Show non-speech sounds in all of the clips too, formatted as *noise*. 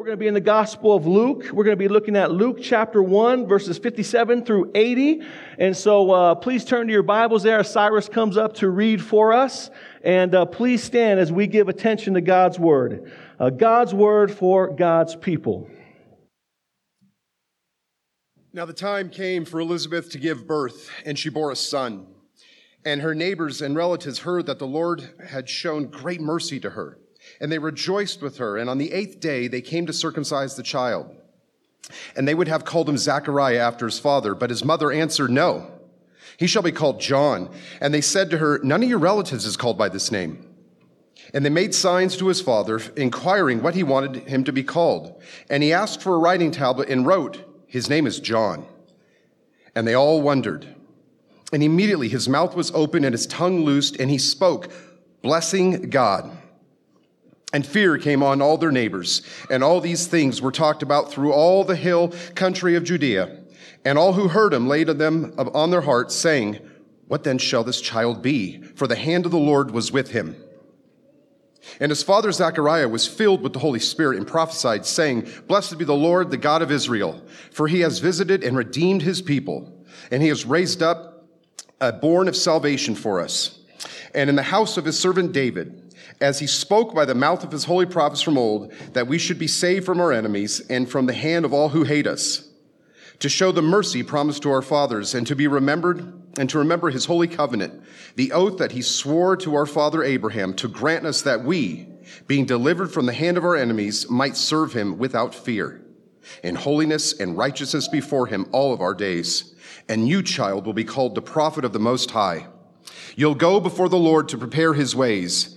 We're going to be in the Gospel of Luke. We're going to be looking at Luke chapter 1, verses 57 through 80. And so uh, please turn to your Bibles there Cyrus comes up to read for us. And uh, please stand as we give attention to God's Word. Uh, God's Word for God's people. Now the time came for Elizabeth to give birth, and she bore a son. And her neighbors and relatives heard that the Lord had shown great mercy to her, and they rejoiced with her. And on the eighth day they came to circumcise the child. And they would have called him Zechariah after his father, but his mother answered, No, he shall be called John. And they said to her, None of your relatives is called by this name. And they made signs to his father, inquiring what he wanted him to be called. And he asked for a writing tablet and wrote, his name is John. And they all wondered. And immediately his mouth was open and his tongue loosed, and he spoke, blessing God. And fear came on all their neighbors. And all these things were talked about through all the hill country of Judea. And all who heard him laid them on their hearts, saying, What then shall this child be? For the hand of the Lord was with him. And his father Zechariah was filled with the Holy Spirit and prophesied, saying, Blessed be the Lord, the God of Israel, for he has visited and redeemed his people, and he has raised up a born of salvation for us. And in the house of his servant David, as he spoke by the mouth of his holy prophets from old, that we should be saved from our enemies and from the hand of all who hate us to show the mercy promised to our fathers and to be remembered and to remember his holy covenant, the oath that he swore to our father Abraham to grant us that we, being delivered from the hand of our enemies, might serve him without fear, in holiness and righteousness before him all of our days. And you, child, will be called the prophet of the Most High. You'll go before the Lord to prepare his ways,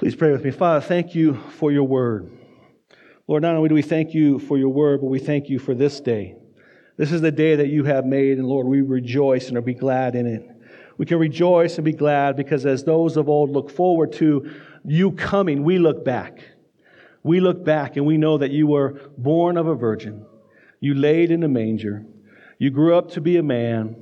Please pray with me. Father, thank you for your word. Lord, not only do we thank you for your word, but we thank you for this day. This is the day that you have made, and Lord, we rejoice and are be glad in it. We can rejoice and be glad because as those of old look forward to you coming, we look back. We look back and we know that you were born of a virgin. You laid in a manger. You grew up to be a man.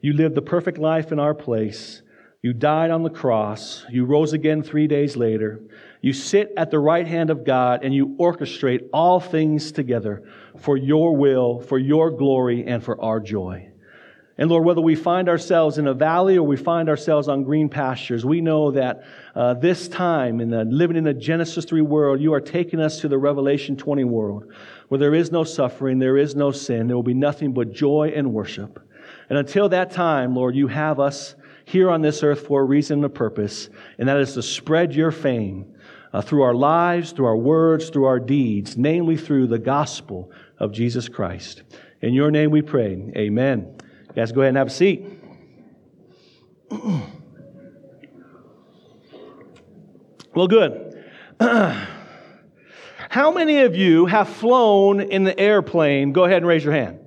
You lived the perfect life in our place. You died on the cross. You rose again three days later. You sit at the right hand of God and you orchestrate all things together for your will, for your glory, and for our joy. And Lord, whether we find ourselves in a valley or we find ourselves on green pastures, we know that uh, this time in the living in the Genesis 3 world, you are taking us to the Revelation 20 world where there is no suffering, there is no sin, there will be nothing but joy and worship. And until that time, Lord, you have us here on this earth for a reason and a purpose, and that is to spread your fame uh, through our lives, through our words, through our deeds, namely through the gospel of Jesus Christ. In your name we pray. Amen. You guys go ahead and have a seat. *clears throat* well, good. *clears throat* How many of you have flown in the airplane? Go ahead and raise your hand.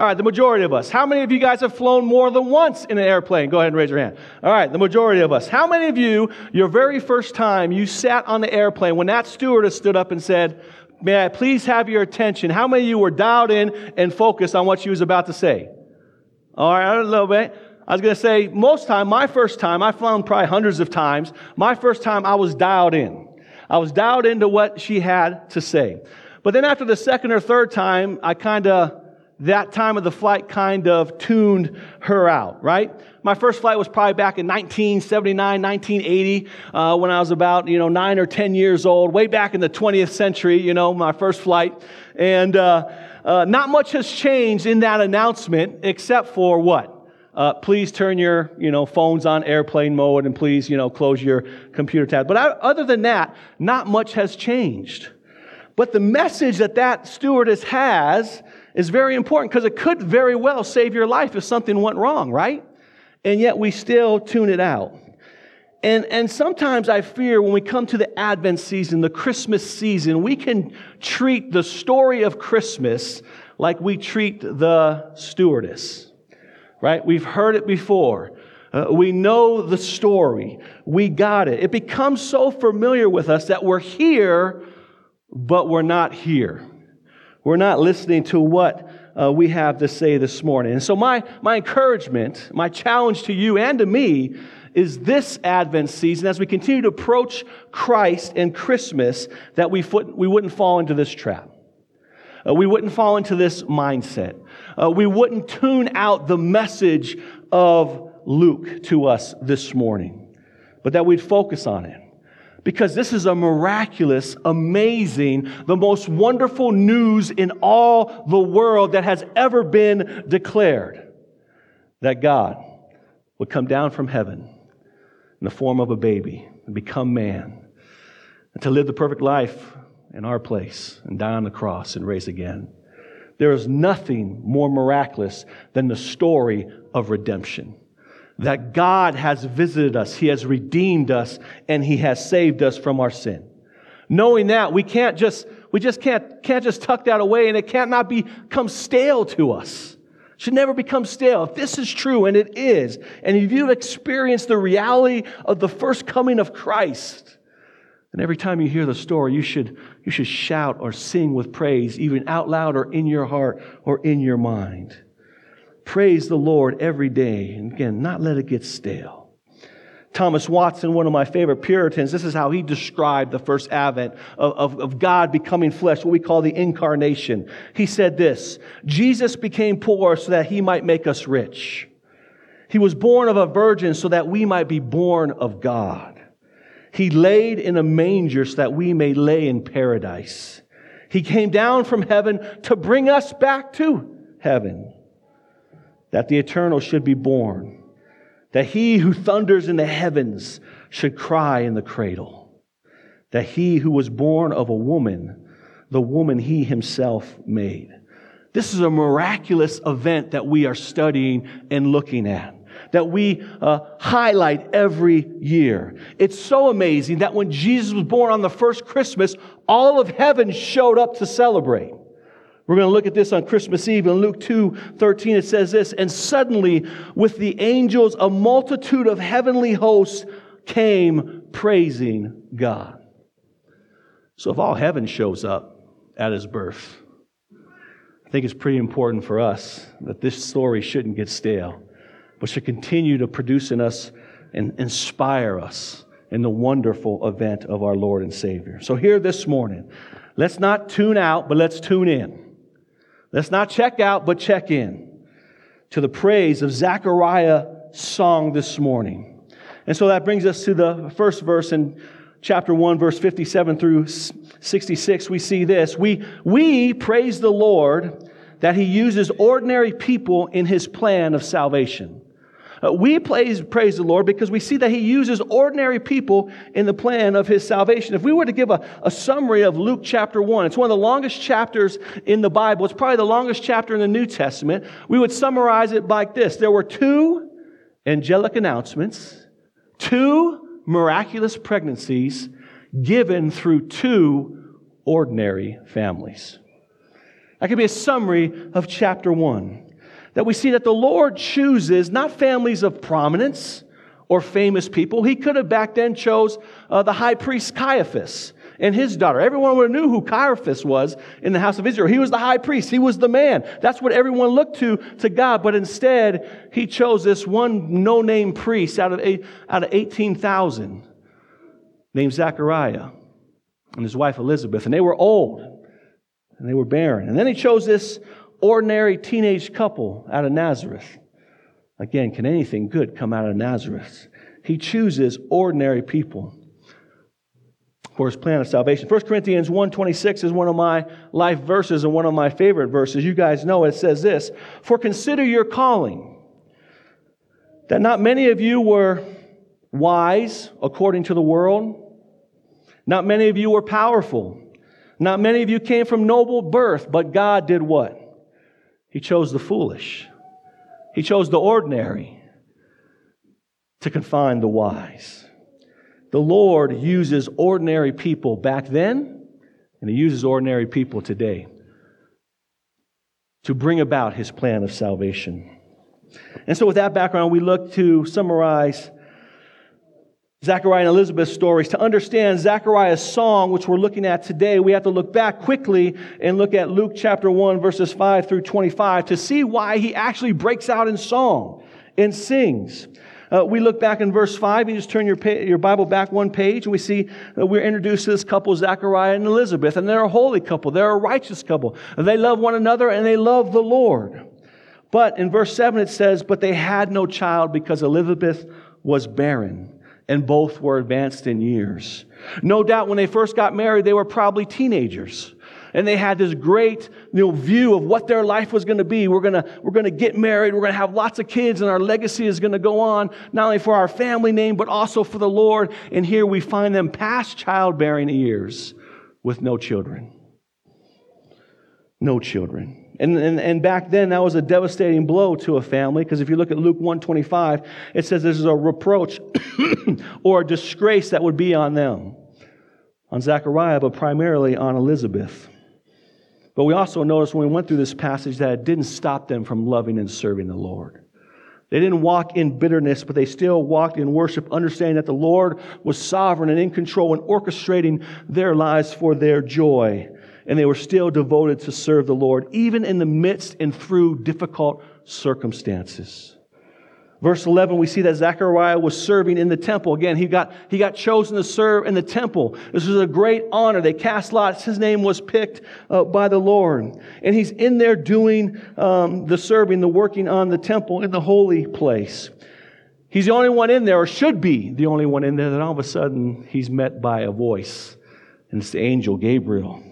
All right, the majority of us. How many of you guys have flown more than once in an airplane? Go ahead and raise your hand. All right, the majority of us. How many of you, your very first time you sat on the airplane, when that stewardess stood up and said, May I please have your attention? How many of you were dialed in and focused on what she was about to say? All right, a little bit. I was going to say, most time, my first time, I've flown probably hundreds of times. My first time, I was dialed in. I was dialed into what she had to say. But then after the second or third time, I kind of that time of the flight kind of tuned her out, right? My first flight was probably back in 1979, 1980, uh, when I was about, you know, nine or 10 years old, way back in the 20th century, you know, my first flight. And uh, uh, not much has changed in that announcement except for what? Uh, please turn your, you know, phones on airplane mode and please, you know, close your computer tab. But other than that, not much has changed. But the message that that stewardess has is very important because it could very well save your life if something went wrong, right? And yet we still tune it out. And, and sometimes I fear when we come to the Advent season, the Christmas season, we can treat the story of Christmas like we treat the stewardess, right? We've heard it before. Uh, we know the story. We got it. It becomes so familiar with us that we're here, but we're not here. We're not listening to what uh, we have to say this morning. And so, my, my encouragement, my challenge to you and to me is this Advent season, as we continue to approach Christ and Christmas, that we, foot, we wouldn't fall into this trap. Uh, we wouldn't fall into this mindset. Uh, we wouldn't tune out the message of Luke to us this morning, but that we'd focus on it. Because this is a miraculous, amazing, the most wonderful news in all the world that has ever been declared that God would come down from heaven in the form of a baby and become man and to live the perfect life in our place and die on the cross and raise again. There is nothing more miraculous than the story of redemption. That God has visited us, He has redeemed us, and He has saved us from our sin. Knowing that, we can't just, we just can't, can't just tuck that away and it can't not become stale to us should never become stale. If this is true, and it is, and if you've experienced the reality of the first coming of Christ, then every time you hear the story, you should, you should shout or sing with praise, even out loud or in your heart or in your mind. Praise the Lord every day, and again, not let it get stale. Thomas Watson, one of my favorite Puritans, this is how he described the first advent of, of, of, God becoming flesh, what we call the incarnation. He said this Jesus became poor so that he might make us rich. He was born of a virgin so that we might be born of God. He laid in a manger so that we may lay in paradise. He came down from heaven to bring us back to heaven, that the eternal should be born that he who thunders in the heavens should cry in the cradle, that he who was born of a woman, the woman he himself made. This is a miraculous event that we are studying and looking at, that we uh, highlight every year. It's so amazing that when Jesus was born on the first Christmas, all of heaven showed up to celebrate. We're going to look at this on Christmas Eve. In Luke 2 13, it says this And suddenly, with the angels, a multitude of heavenly hosts came praising God. So, if all heaven shows up at his birth, I think it's pretty important for us that this story shouldn't get stale, but should continue to produce in us and inspire us in the wonderful event of our Lord and Savior. So, here this morning, let's not tune out, but let's tune in. Let's not check out, but check in to the praise of Zechariah's song this morning. And so that brings us to the first verse in chapter 1, verse 57 through 66. We see this. We, we praise the Lord that he uses ordinary people in his plan of salvation. Uh, we praise, praise the Lord because we see that He uses ordinary people in the plan of His salvation. If we were to give a, a summary of Luke chapter 1, it's one of the longest chapters in the Bible. It's probably the longest chapter in the New Testament. We would summarize it like this There were two angelic announcements, two miraculous pregnancies given through two ordinary families. That could be a summary of chapter 1 that we see that the Lord chooses not families of prominence or famous people. He could have back then chose uh, the high priest Caiaphas and his daughter. Everyone would have knew who Caiaphas was in the house of Israel. He was the high priest. He was the man. That's what everyone looked to to God. But instead, he chose this one no-name priest out of out of 18,000 named Zechariah and his wife Elizabeth. And they were old and they were barren. And then he chose this ordinary teenage couple out of Nazareth. Again, can anything good come out of Nazareth? He chooses ordinary people for his plan of salvation. 1 Corinthians 1.26 is one of my life verses and one of my favorite verses. You guys know it says this, For consider your calling, that not many of you were wise according to the world, not many of you were powerful, not many of you came from noble birth, but God did what? He chose the foolish. He chose the ordinary to confine the wise. The Lord uses ordinary people back then, and He uses ordinary people today. to bring about his plan of salvation. And so, with that background, we look to summarize Zechariah and Elizabeth's stories. To understand Zechariah's song, which we're looking at today, we have to look back quickly and look at Luke chapter 1, verses 5 through 25 to see why he actually breaks out in song and sings. Uh, we look back in verse 5, you just turn your, your Bible back one page, and we see we're introduced to this couple, Zechariah and Elizabeth, and they're a holy couple. They're a righteous couple. They love one another and they love the Lord. But in verse 7, it says, But they had no child because Elizabeth was barren and both were advanced in years. No doubt when they first got married, they were probably teenagers. And they had this great you know, view of what their life was going to be. We're going we're going to get married. We're going to have lots of kids, and our legacy is going to go on, not only for our family name, but also for the Lord. And here we find them past childbearing years with no children. No children. And, and, and back then, that was a devastating blow to a family because if you look at Luke 125, it says this is a reproach *coughs* or a disgrace that would be on them, on Zechariah, but primarily on Elizabeth. But we also notice when we went through this passage that it didn't stop them from loving and serving the Lord. They didn't walk in bitterness, but they still walked in worship, understanding that the Lord was sovereign and in control and orchestrating their lives for their joy and they were still devoted to serve the Lord, even in the midst and through difficult circumstances. Verse 11, we see that Zechariah was serving in the temple. Again, he got, he got chosen to serve in the temple. This was a great honor. They cast lots. His name was picked uh, by the Lord. And he's in there doing um, the serving, the working on the temple in the holy place. He's the only one in there, or should be the only one in there, that all of a sudden he's met by a voice. And it's the angel Gabriel.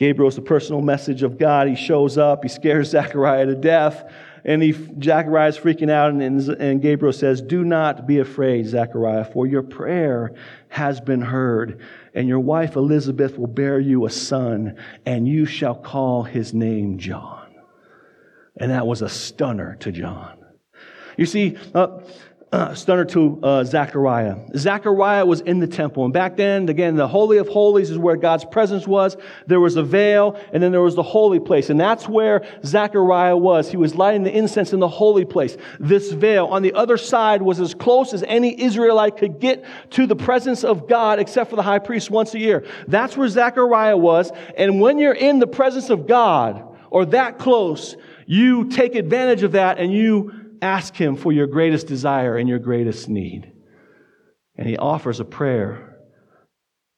Gabriel's the personal message of God. He shows up, he scares *laughs* Zechariah to death, and he, Zechariah is freaking out, and, and Gabriel says, Do not be afraid, Zechariah, for your prayer has been heard, and your wife Elizabeth will bear you a son, and you shall call his name John. And that was a stunner to John. You see, uh, uh, stunner to uh, Zechariah. Zechariah was in the temple. And back then, again, the Holy of Holies is where God's presence was. There was a veil, and then there was the holy place. And that's where Zechariah was. He was lighting the incense in the holy place. This veil on the other side was as close as any Israelite could get to the presence of God, except for the high priest once a year. That's where Zechariah was. And when you're in the presence of God, or that close, you take advantage of that and you ask Him for your greatest desire and your greatest need. And He offers a prayer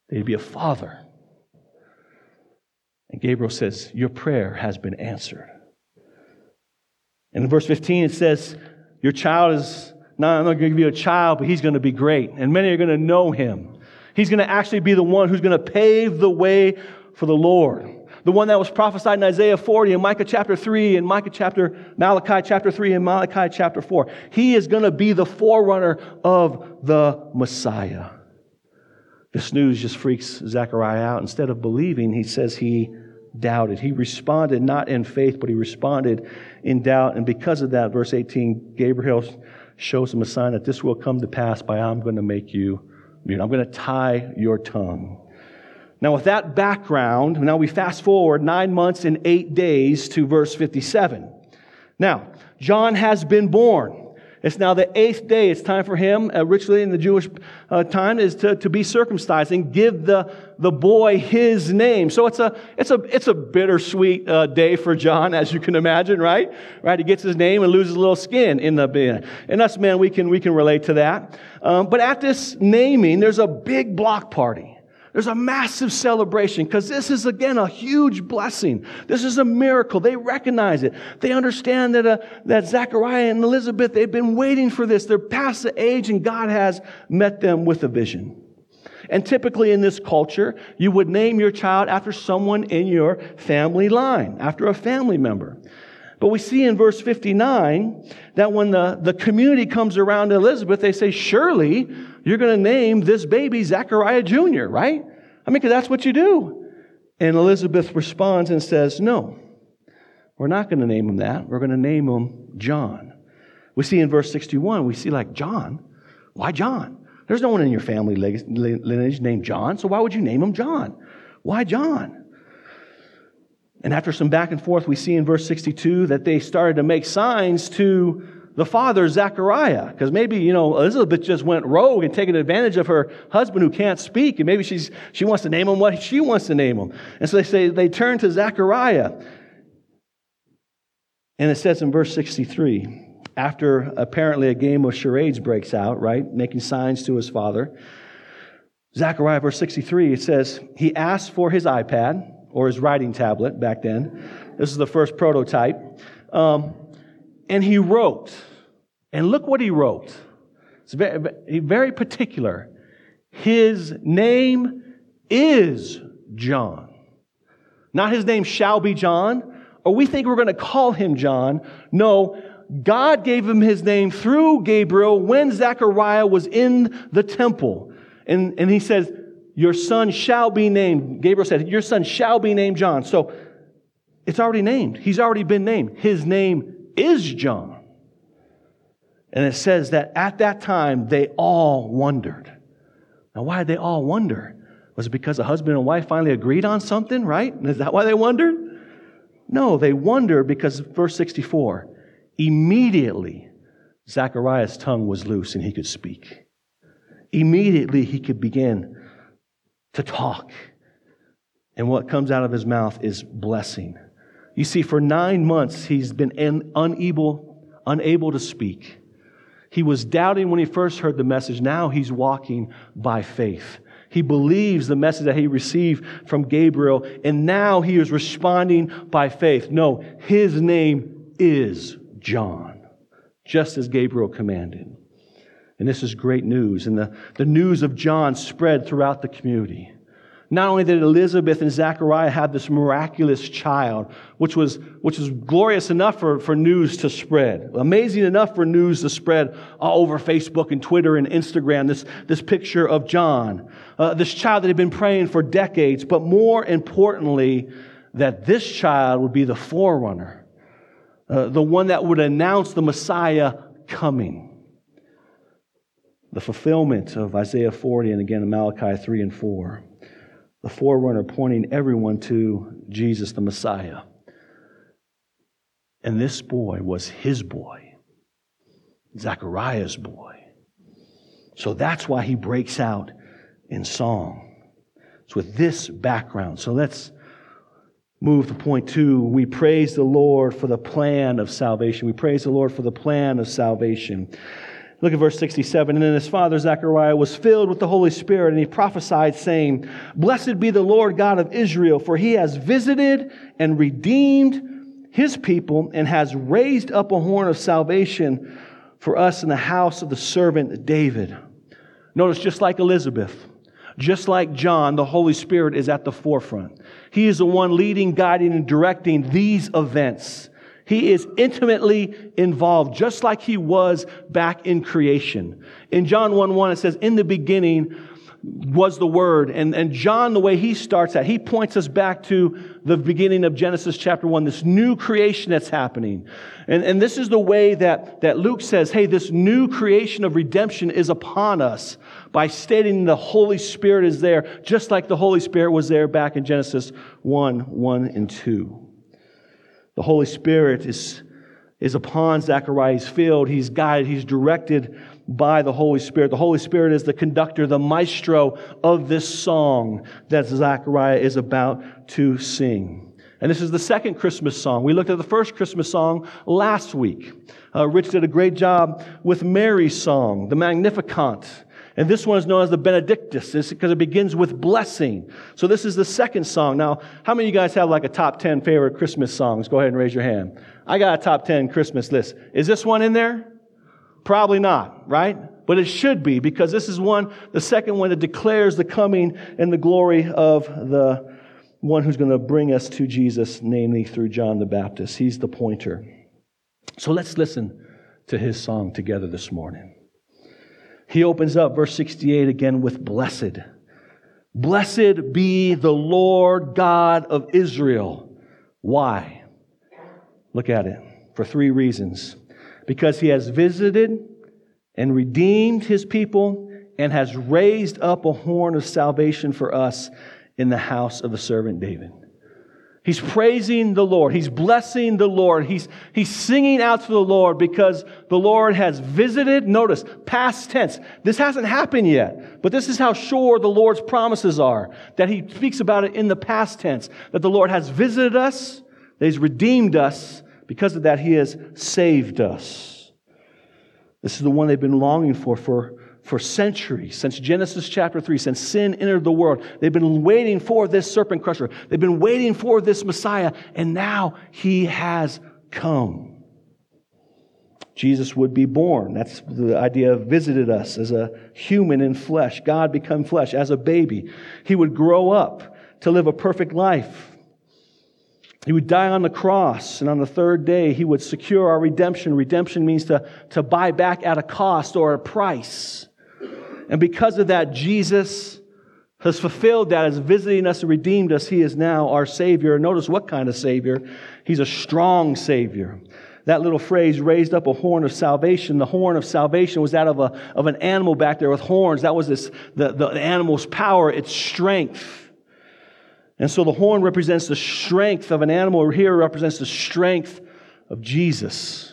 that He'd be a father. And Gabriel says, Your prayer has been answered. And in verse 15, it says, Your child is not, not going to give you a child, but he's going to be great. And many are going to know him. He's going to actually be the one who's going to pave the way for the Lord the one that was prophesied in Isaiah 40 and Micah chapter 3 and Micah chapter, Malachi chapter 3 and Malachi chapter 4. He is going to be the forerunner of the Messiah. This news just freaks Zechariah out. Instead of believing, he says he doubted. He responded not in faith, but he responded in doubt. And because of that, verse 18, Gabriel shows him a sign that this will come to pass by I'm going to make you mute. I'm going to tie your tongue. Now, with that background, now we fast forward nine months and eight days to verse 57. Now, John has been born. It's now the eighth day. It's time for him, uh, richly in the Jewish uh, time, is to, to be circumcised and give the, the boy his name. So it's a, it's a, it's a bittersweet uh, day for John, as you can imagine, right? Right? He gets his name and loses a little skin in the, bin. and us men, we can, we can relate to that. Um, but at this naming, there's a big block party. There's a massive celebration because this is, again, a huge blessing. This is a miracle. They recognize it. They understand that, uh, that Zechariah and Elizabeth, they've been waiting for this. They're past the age, and God has met them with a vision. And typically in this culture, you would name your child after someone in your family line, after a family member. But we see in verse 59 that when the, the community comes around Elizabeth, they say, Surely you're going to name this baby Zechariah Jr., right? I mean, because that's what you do. And Elizabeth responds and says, No, we're not going to name him that. We're going to name him John. We see in verse 61, we see like, John? Why John? There's no one in your family lineage named John, so why would you name him John? Why John? And after some back and forth, we see in verse 62 that they started to make signs to the father, Zechariah, because maybe, you know, Elizabeth just went rogue and taken advantage of her husband who can't speak, and maybe she's, she wants to name him what she wants to name him. And so they say, they turn to Zechariah. And it says in verse 63, after apparently a game of charades breaks out, right, making signs to his father, Zechariah, verse 63, it says, he asked for his iPad or his writing tablet back then. This is the first prototype. Um, and he wrote. And look what he wrote. It's very, very particular. His name is John. Not his name shall be John, or we think we're going to call him John. No, God gave him his name through Gabriel when Zechariah was in the temple. And, and he says, Your son shall be named. Gabriel said, Your son shall be named John. So it's already named. He's already been named. His name is John. And it says that at that time they all wondered. Now, why did they all wonder? Was it because a husband and wife finally agreed on something, right? Is that why they wondered? No, they wondered because verse 64 immediately Zechariah's tongue was loose and he could speak. Immediately he could begin to talk. And what comes out of his mouth is blessing. You see, for nine months, he's been unable, unable to speak. He was doubting when he first heard the message. Now he's walking by faith. He believes the message that he received from Gabriel, and now he is responding by faith. No, his name is John, just as Gabriel commanded. And this is great news. And the, the news of John spread throughout the community. Not only did Elizabeth and Zechariah have this miraculous child, which was, which was glorious enough for, for news to spread, amazing enough for news to spread all over Facebook and Twitter and Instagram, this, this picture of John, uh, this child that had been praying for decades, but more importantly, that this child would be the forerunner, uh, the one that would announce the Messiah coming. The fulfillment of Isaiah 40 and again in Malachi 3 and 4 the forerunner pointing everyone to Jesus the Messiah. And this boy was his boy, Zechariah's boy. So that's why he breaks out in song. It's with this background. So let's move to point two. We praise the Lord for the plan of salvation. We praise the Lord for the plan of salvation. Look at verse 67. And then his father Zechariah was filled with the Holy Spirit, and he prophesied, saying, Blessed be the Lord God of Israel, for he has visited and redeemed his people, and has raised up a horn of salvation for us in the house of the servant David. Notice, just like Elizabeth, just like John, the Holy Spirit is at the forefront. He is the one leading, guiding, and directing these events. He is intimately involved, just like he was back in creation. In John 1 1, it says, In the beginning was the Word. And, and John, the way he starts that, he points us back to the beginning of Genesis chapter 1, this new creation that's happening. And, and this is the way that, that Luke says, hey, this new creation of redemption is upon us by stating the Holy Spirit is there, just like the Holy Spirit was there back in Genesis 1 1 and 2. The Holy Spirit is, is upon Zechariah's field. He's guided, he's directed by the Holy Spirit. The Holy Spirit is the conductor, the maestro of this song that Zechariah is about to sing. And this is the second Christmas song. We looked at the first Christmas song last week. Uh, Rich did a great job with Mary's song, the Magnificat. And this one is known as the Benedictus because it begins with blessing. So this is the second song. Now, how many of you guys have like a top 10 favorite Christmas songs? Go ahead and raise your hand. I got a top 10 Christmas list. Is this one in there? Probably not, right? But it should be because this is one, the second one that declares the coming and the glory of the one who's going to bring us to Jesus, namely through John the Baptist. He's the pointer. So let's listen to his song together this morning. He opens up verse 68 again with blessed. Blessed be the Lord God of Israel. Why? Look at it. For three reasons. Because he has visited and redeemed his people and has raised up a horn of salvation for us in the house of the servant David. He's praising the Lord. He's blessing the Lord. He's, he's singing out to the Lord because the Lord has visited. Notice, past tense. This hasn't happened yet, but this is how sure the Lord's promises are. That He speaks about it in the past tense. That the Lord has visited us, that He's redeemed us. Because of that, He has saved us. This is the one they've been longing for for for centuries, since Genesis chapter 3, since sin entered the world. They've been waiting for this serpent crusher. They've been waiting for this Messiah, and now he has come. Jesus would be born. That's the idea of visited us as a human in flesh. God become flesh as a baby. He would grow up to live a perfect life. He would die on the cross, and on the third day, he would secure our redemption. Redemption means to, to buy back at a cost or a price. And because of that, Jesus has fulfilled that, as visiting us and redeemed us. He is now our Savior. Notice what kind of Savior? He's a strong Savior. That little phrase raised up a horn of salvation. The horn of salvation was that of, a, of an animal back there with horns. That was this, the, the animal's power, its strength. And so the horn represents the strength of an animal. Here represents the strength of Jesus.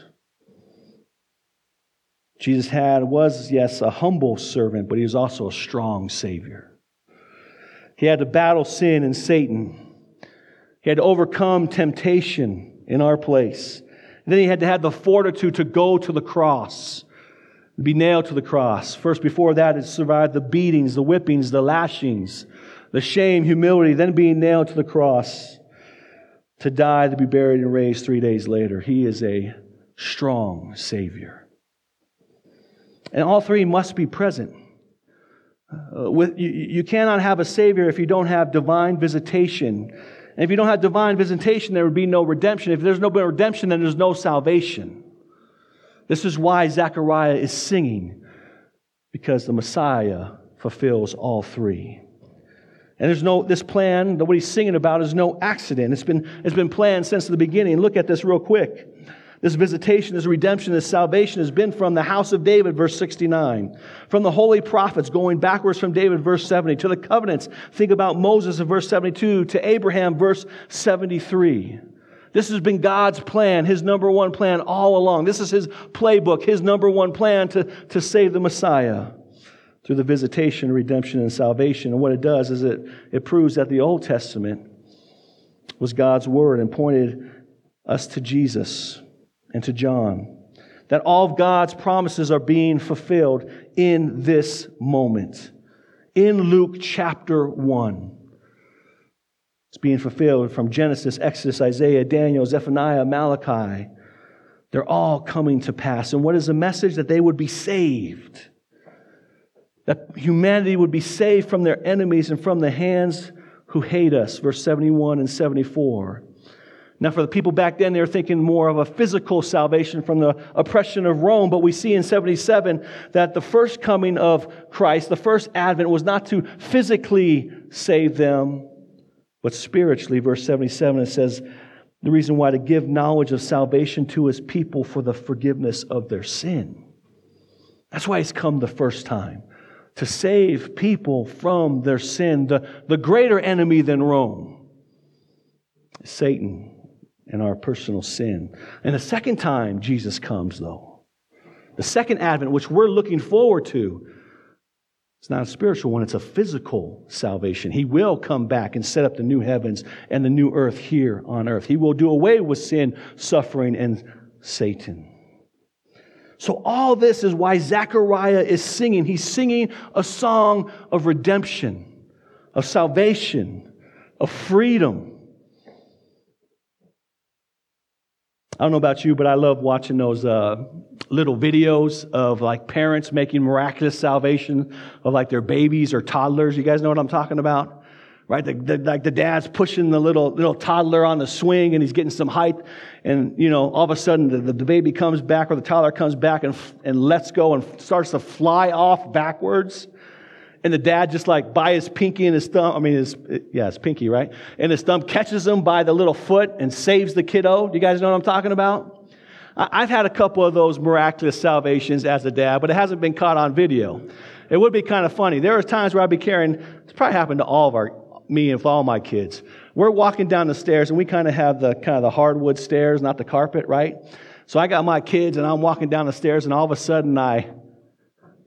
Jesus had was, yes, a humble servant, but he was also a strong Savior. He had to battle sin and Satan. He had to overcome temptation in our place. And then he had to have the fortitude to go to the cross, be nailed to the cross. First, before that, it survived the beatings, the whippings, the lashings, the shame, humility, then being nailed to the cross to die, to be buried, and raised three days later. He is a strong Savior. And all three must be present. Uh, with, you, you cannot have a Savior if you don't have divine visitation. And if you don't have divine visitation, there would be no redemption. If there's no redemption, then there's no salvation. This is why Zechariah is singing, because the Messiah fulfills all three. And there's no, this plan, what he's singing about is no accident. It's been, it's been planned since the beginning. Look at this real quick. This visitation, this redemption, this salvation has been from the house of David, verse 69. From the holy prophets, going backwards from David, verse 70, to the covenants. Think about Moses in verse 72, to Abraham, verse 73. This has been God's plan, his number one plan all along. This is his playbook, his number one plan to, to save the Messiah through the visitation, redemption, and salvation. And what it does is it, it proves that the Old Testament was God's word and pointed us to Jesus and to John. That all of God's promises are being fulfilled in this moment. In Luke chapter 1. It's being fulfilled from Genesis, Exodus, Isaiah, Daniel, Zephaniah, Malachi. They're all coming to pass. And what is the message? That they would be saved. That humanity would be saved from their enemies and from the hands who hate us. Verse 71 and 74. Now, for the people back then, they were thinking more of a physical salvation from the oppression of Rome. But we see in 77 that the first coming of Christ, the first advent, was not to physically save them, but spiritually. Verse 77, it says, the reason why to give knowledge of salvation to his people for the forgiveness of their sin. That's why he's come the first time to save people from their sin, the, the greater enemy than Rome, Satan and our personal sin. And the second time Jesus comes, though, the second advent, which we're looking forward to, it's not a spiritual one, it's a physical salvation. He will come back and set up the new heavens and the new earth here on earth. He will do away with sin, suffering, and Satan. So, all this is why Zechariah is singing. He's singing a song of redemption, of salvation, of freedom. I don't know about you, but I love watching those uh, little videos of like parents making miraculous salvation of like their babies or toddlers. You guys know what I'm talking about? Right? The, the, like the dad's pushing the little, little toddler on the swing and he's getting some height. And, you know, all of a sudden the, the baby comes back or the toddler comes back and, and lets go and starts to fly off backwards and the dad just like by his pinky and his thumb, I mean, his, yeah, his pinky, right? And his thumb catches him by the little foot and saves the kiddo. Do you guys know what I'm talking about? I've had a couple of those miraculous salvations as a dad, but it hasn't been caught on video. It would be kind of funny. There are times where I'd be carrying, it's probably happened to all of our, me and all my kids, we're walking down the stairs and we kind of have the kind of the hardwood stairs, not the carpet, right? So I got my kids and I'm walking down the stairs and all of a sudden I,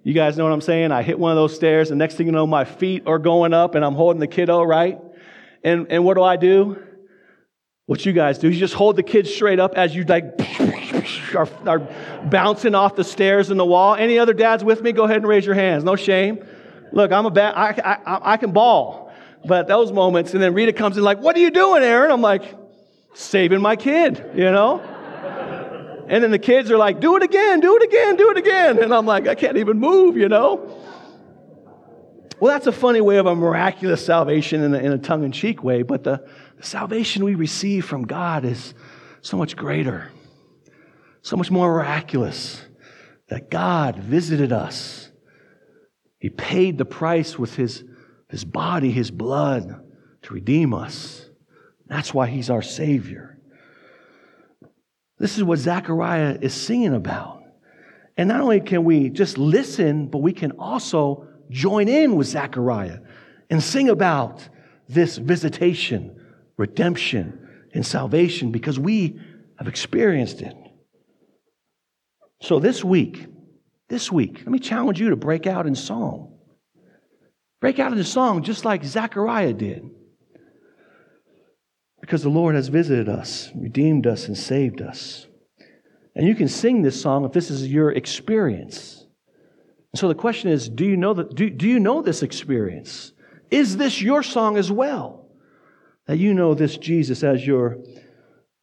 you guys know what I'm saying? I hit one of those stairs and next thing you know, my feet are going up and I'm holding the kiddo, right? And, and what do I do? What you guys do, you just hold the kid straight up as you like *laughs* are, are bouncing off the stairs and the wall. Any other dads with me? Go ahead and raise your hands. No shame. Look, I'm a bad, I, I, I can ball. But those moments, and then Rita comes in like, what are you doing, Aaron? I'm like, saving my kid, you know? And then the kids are like, do it again, do it again, do it again. And I'm like, I can't even move, you know? Well, that's a funny way of a miraculous salvation in a, in a tongue in cheek way, but the, the salvation we receive from God is so much greater, so much more miraculous that God visited us. He paid the price with his, his body, his blood to redeem us. That's why he's our Savior. This is what Zechariah is singing about. And not only can we just listen, but we can also join in with Zechariah and sing about this visitation, redemption, and salvation because we have experienced it. So this week, this week, let me challenge you to break out in song. Break out in song just like Zechariah did. Because the Lord has visited us, redeemed us, and saved us. And you can sing this song if this is your experience. So the question is do you know, that, do, do you know this experience? Is this your song as well? That you know this Jesus as your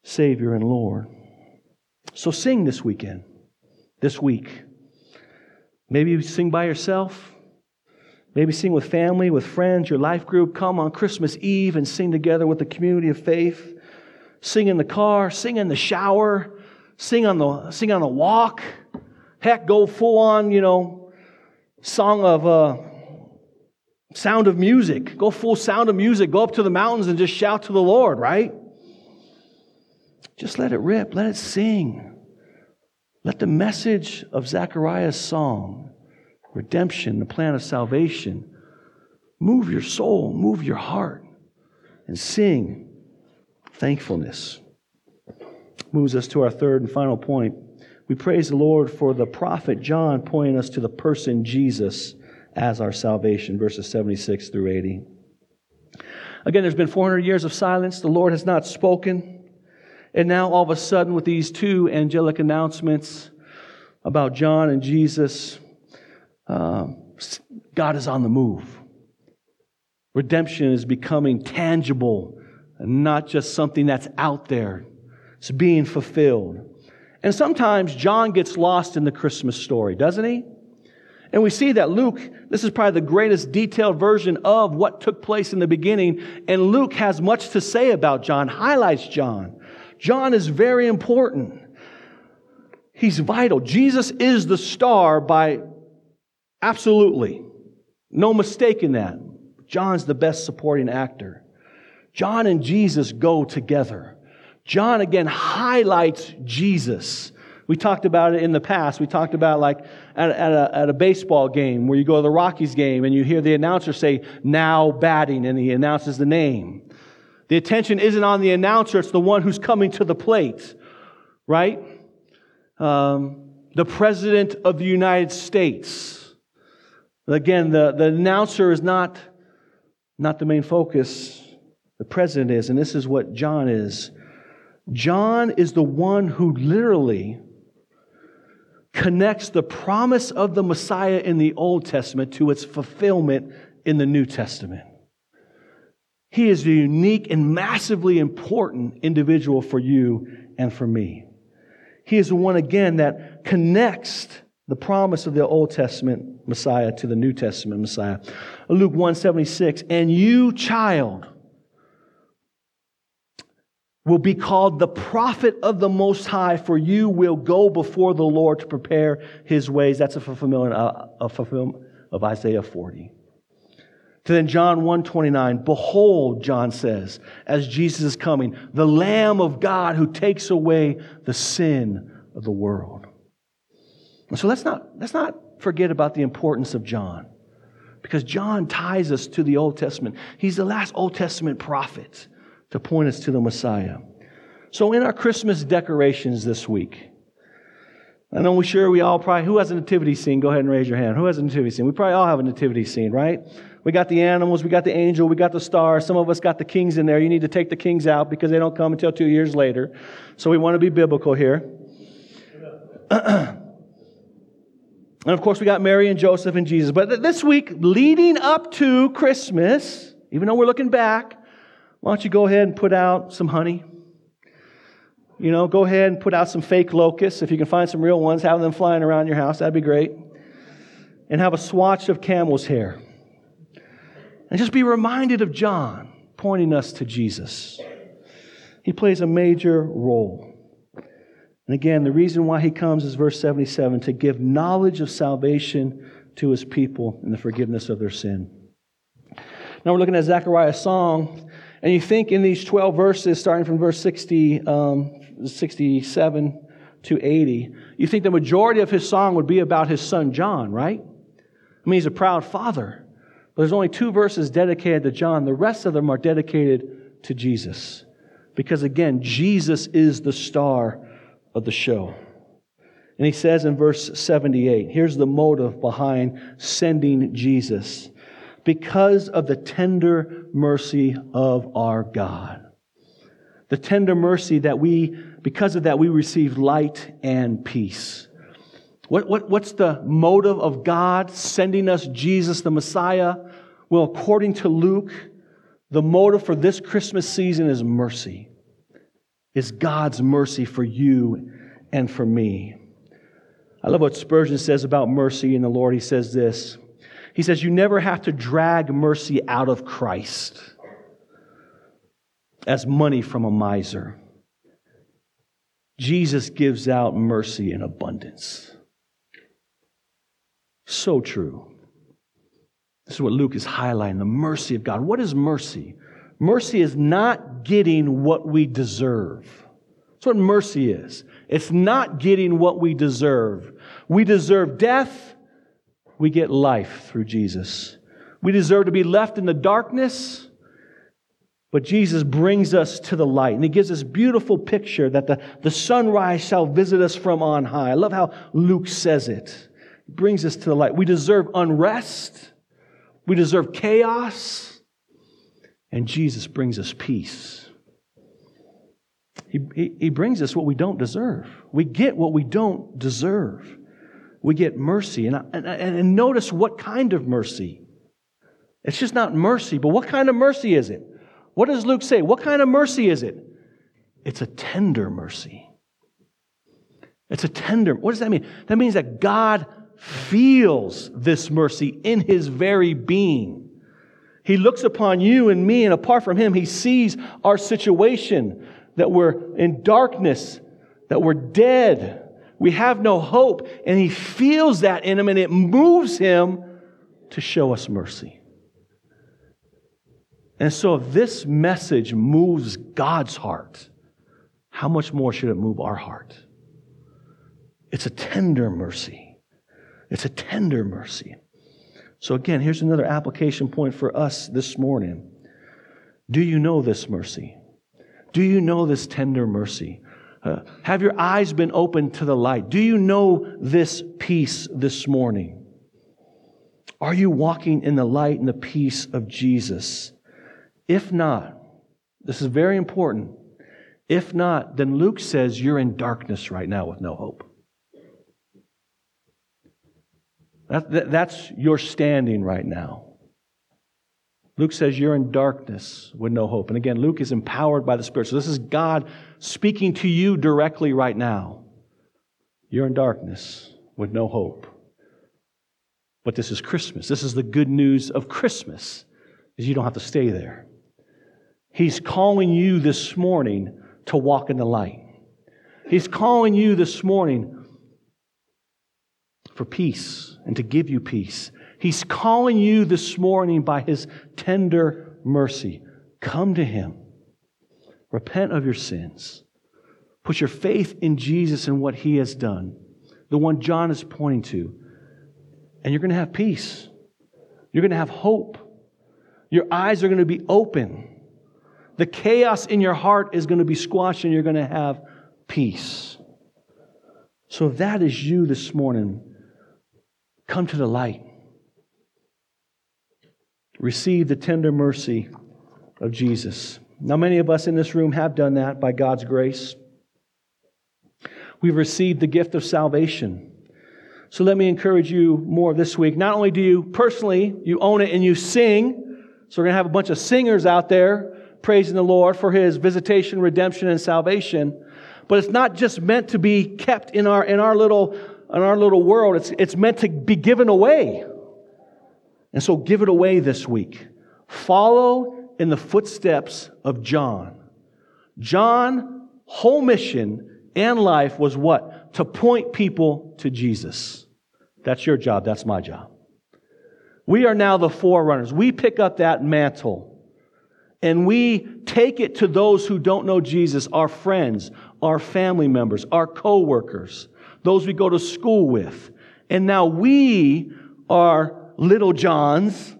Savior and Lord. So sing this weekend, this week. Maybe you sing by yourself. Maybe sing with family, with friends, your life group. Come on Christmas Eve and sing together with the community of faith. Sing in the car, sing in the shower, sing on the, sing on the walk. Heck, go full on, you know, song of uh, sound of music. Go full sound of music. Go up to the mountains and just shout to the Lord, right? Just let it rip. Let it sing. Let the message of Zechariah's song, redemption, the plan of salvation, move your soul, move your heart, and sing thankfulness. Moves us to our third and final point. We praise the Lord for the prophet John pointing us to the person Jesus as our salvation, verses 76 through 80. Again, there's been 400 years of silence. The Lord has not spoken. And now, all of a sudden, with these two angelic announcements about John and Jesus, uh, God is on the move. Redemption is becoming tangible and not just something that's out there. It's being fulfilled. And sometimes John gets lost in the Christmas story, doesn't he? And we see that Luke, this is probably the greatest detailed version of what took place in the beginning. And Luke has much to say about John, highlights John. John is very important. He's vital. Jesus is the star by absolutely. No mistake in that. John's the best supporting actor. John and Jesus go together. John again highlights Jesus. We talked about it in the past. We talked about like at, at, a, at a baseball game where you go to the Rockies game and you hear the announcer say, now batting, and he announces the name. The attention isn't on the announcer, it's the one who's coming to the plate, right? Um, the President of the United States. Again, the, the announcer is not, not the main focus. The president is, and this is what John is. John is the one who literally connects the promise of the Messiah in the Old Testament to its fulfillment in the New Testament. He is a unique and massively important individual for you and for me. He is the one, again, that connects the promise of the Old Testament Messiah to the New Testament Messiah. Luke 176, and you, child, will be called the prophet of the Most High, for you will go before the Lord to prepare his ways. That's a fulfillment, uh, a fulfillment of Isaiah 40. To then John 129, behold, John says, as Jesus is coming, the Lamb of God who takes away the sin of the world. So let's not, let's not forget about the importance of John. Because John ties us to the Old Testament. He's the last Old Testament prophet to point us to the Messiah. So, in our Christmas decorations this week, I know we sure we all probably, who has a nativity scene? Go ahead and raise your hand. Who has a nativity scene? We probably all have a nativity scene, right? We got the animals, we got the angel, we got the star. Some of us got the kings in there. You need to take the kings out because they don't come until two years later. So we want to be biblical here. *clears throat* and of course, we got Mary and Joseph and Jesus. But this week, leading up to Christmas, even though we're looking back, why don't you go ahead and put out some honey? You know, go ahead and put out some fake locusts. If you can find some real ones, have them flying around your house. That'd be great. And have a swatch of camel's hair. And just be reminded of John pointing us to Jesus. He plays a major role. And again, the reason why he comes is verse 77 to give knowledge of salvation to his people and the forgiveness of their sin. Now we're looking at Zechariah's song, and you think in these 12 verses, starting from verse 60, um, 67 to 80, you think the majority of his song would be about his son John, right? I mean, he's a proud father. But there's only two verses dedicated to John. The rest of them are dedicated to Jesus. Because again, Jesus is the star of the show. And he says in verse 78 here's the motive behind sending Jesus because of the tender mercy of our God. The tender mercy that we, because of that, we receive light and peace. What, what, what's the motive of God sending us Jesus, the Messiah? Well, according to Luke, the motive for this Christmas season is mercy, is God's mercy for you and for me. I love what Spurgeon says about mercy in the Lord. He says this He says, You never have to drag mercy out of Christ as money from a miser. Jesus gives out mercy in abundance. So true. This is what Luke is highlighting the mercy of God. What is mercy? Mercy is not getting what we deserve. That's what mercy is. It's not getting what we deserve. We deserve death, we get life through Jesus. We deserve to be left in the darkness, but Jesus brings us to the light. And he gives this beautiful picture that the, the sunrise shall visit us from on high. I love how Luke says it. He brings us to the light. We deserve unrest, we deserve chaos, and Jesus brings us peace. He, he, he brings us what we don't deserve. We get what we don't deserve. We get mercy. And, and, and notice what kind of mercy. It's just not mercy, but what kind of mercy is it? What does Luke say? What kind of mercy is it? It's a tender mercy. It's a tender. What does that mean? That means that God feels this mercy in his very being. He looks upon you and me, and apart from him, he sees our situation that we're in darkness, that we're dead, we have no hope, and he feels that in him, and it moves him to show us mercy. And so, if this message moves God's heart, how much more should it move our heart? It's a tender mercy. It's a tender mercy. So, again, here's another application point for us this morning. Do you know this mercy? Do you know this tender mercy? Uh, have your eyes been opened to the light? Do you know this peace this morning? Are you walking in the light and the peace of Jesus? If not, this is very important. If not, then Luke says you're in darkness right now with no hope. That, that, that's your standing right now. Luke says you're in darkness with no hope. And again, Luke is empowered by the Spirit. So this is God speaking to you directly right now. You're in darkness with no hope. But this is Christmas. This is the good news of Christmas, is you don't have to stay there. He's calling you this morning to walk in the light. He's calling you this morning for peace and to give you peace. He's calling you this morning by his tender mercy. Come to him. Repent of your sins. Put your faith in Jesus and what he has done, the one John is pointing to. And you're going to have peace. You're going to have hope. Your eyes are going to be open. the chaos in your heart is going to be squashed and you're going to have peace. So if that is you this morning, come to the light. Receive the tender mercy of Jesus. Now, many of us in this room have done that by God's grace. We've received the gift of salvation. So let me encourage you more this week. Not only do you personally, you own it and you sing. So we're going to have a bunch of singers out there praising the Lord for his visitation, redemption, and salvation. But it's not just meant to be kept in our, in our little, in our little world. It's, it's meant to be given away. And so give it away this week. Follow in the footsteps of John. John, whole mission and life was what? To point people to Jesus. That's your job. That's my job. We are now the forerunners. We pick up that mantle and we take it to those who don't know Jesus, our friends, our family members, our coworkers, those we go to school with. And now we are little Johns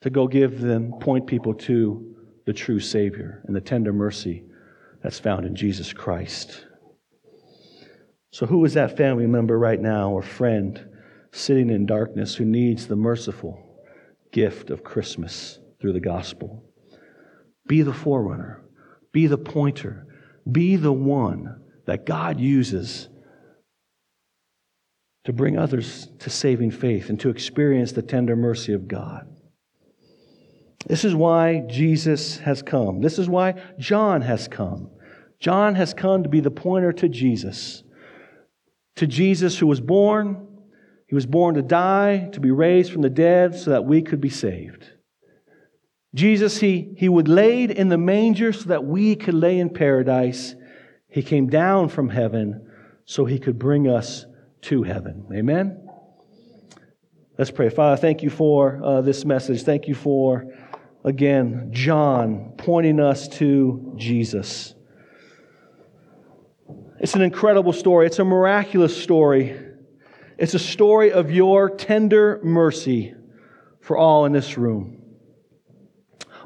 to go give them, point people to the true Savior and the tender mercy that's found in Jesus Christ. So, who is that family member right now or friend sitting in darkness who needs the merciful gift of Christmas through the gospel? Be the forerunner, be the pointer, be the one that God uses to bring others to saving faith and to experience the tender mercy of God. This is why Jesus has come. This is why John has come. John has come to be the pointer to Jesus. To Jesus who was born, he was born to die, to be raised from the dead so that we could be saved. Jesus, he, he would laid in the manger so that we could lay in paradise. He came down from heaven so he could bring us to heaven. Amen? Let's pray. Father, thank you for uh, this message. Thank you for, again, John pointing us to Jesus. It's an incredible story. It's a miraculous story. It's a story of your tender mercy for all in this room,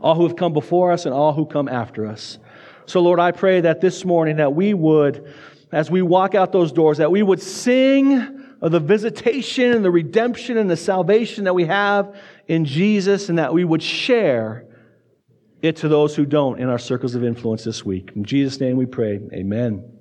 all who have come before us and all who come after us. So, Lord, I pray that this morning that we would as we walk out those doors, that we would sing of the visitation and the redemption and the salvation that we have in Jesus, and that we would share it to those who don't in our circles of influence this week. In Jesus' name we pray. Amen.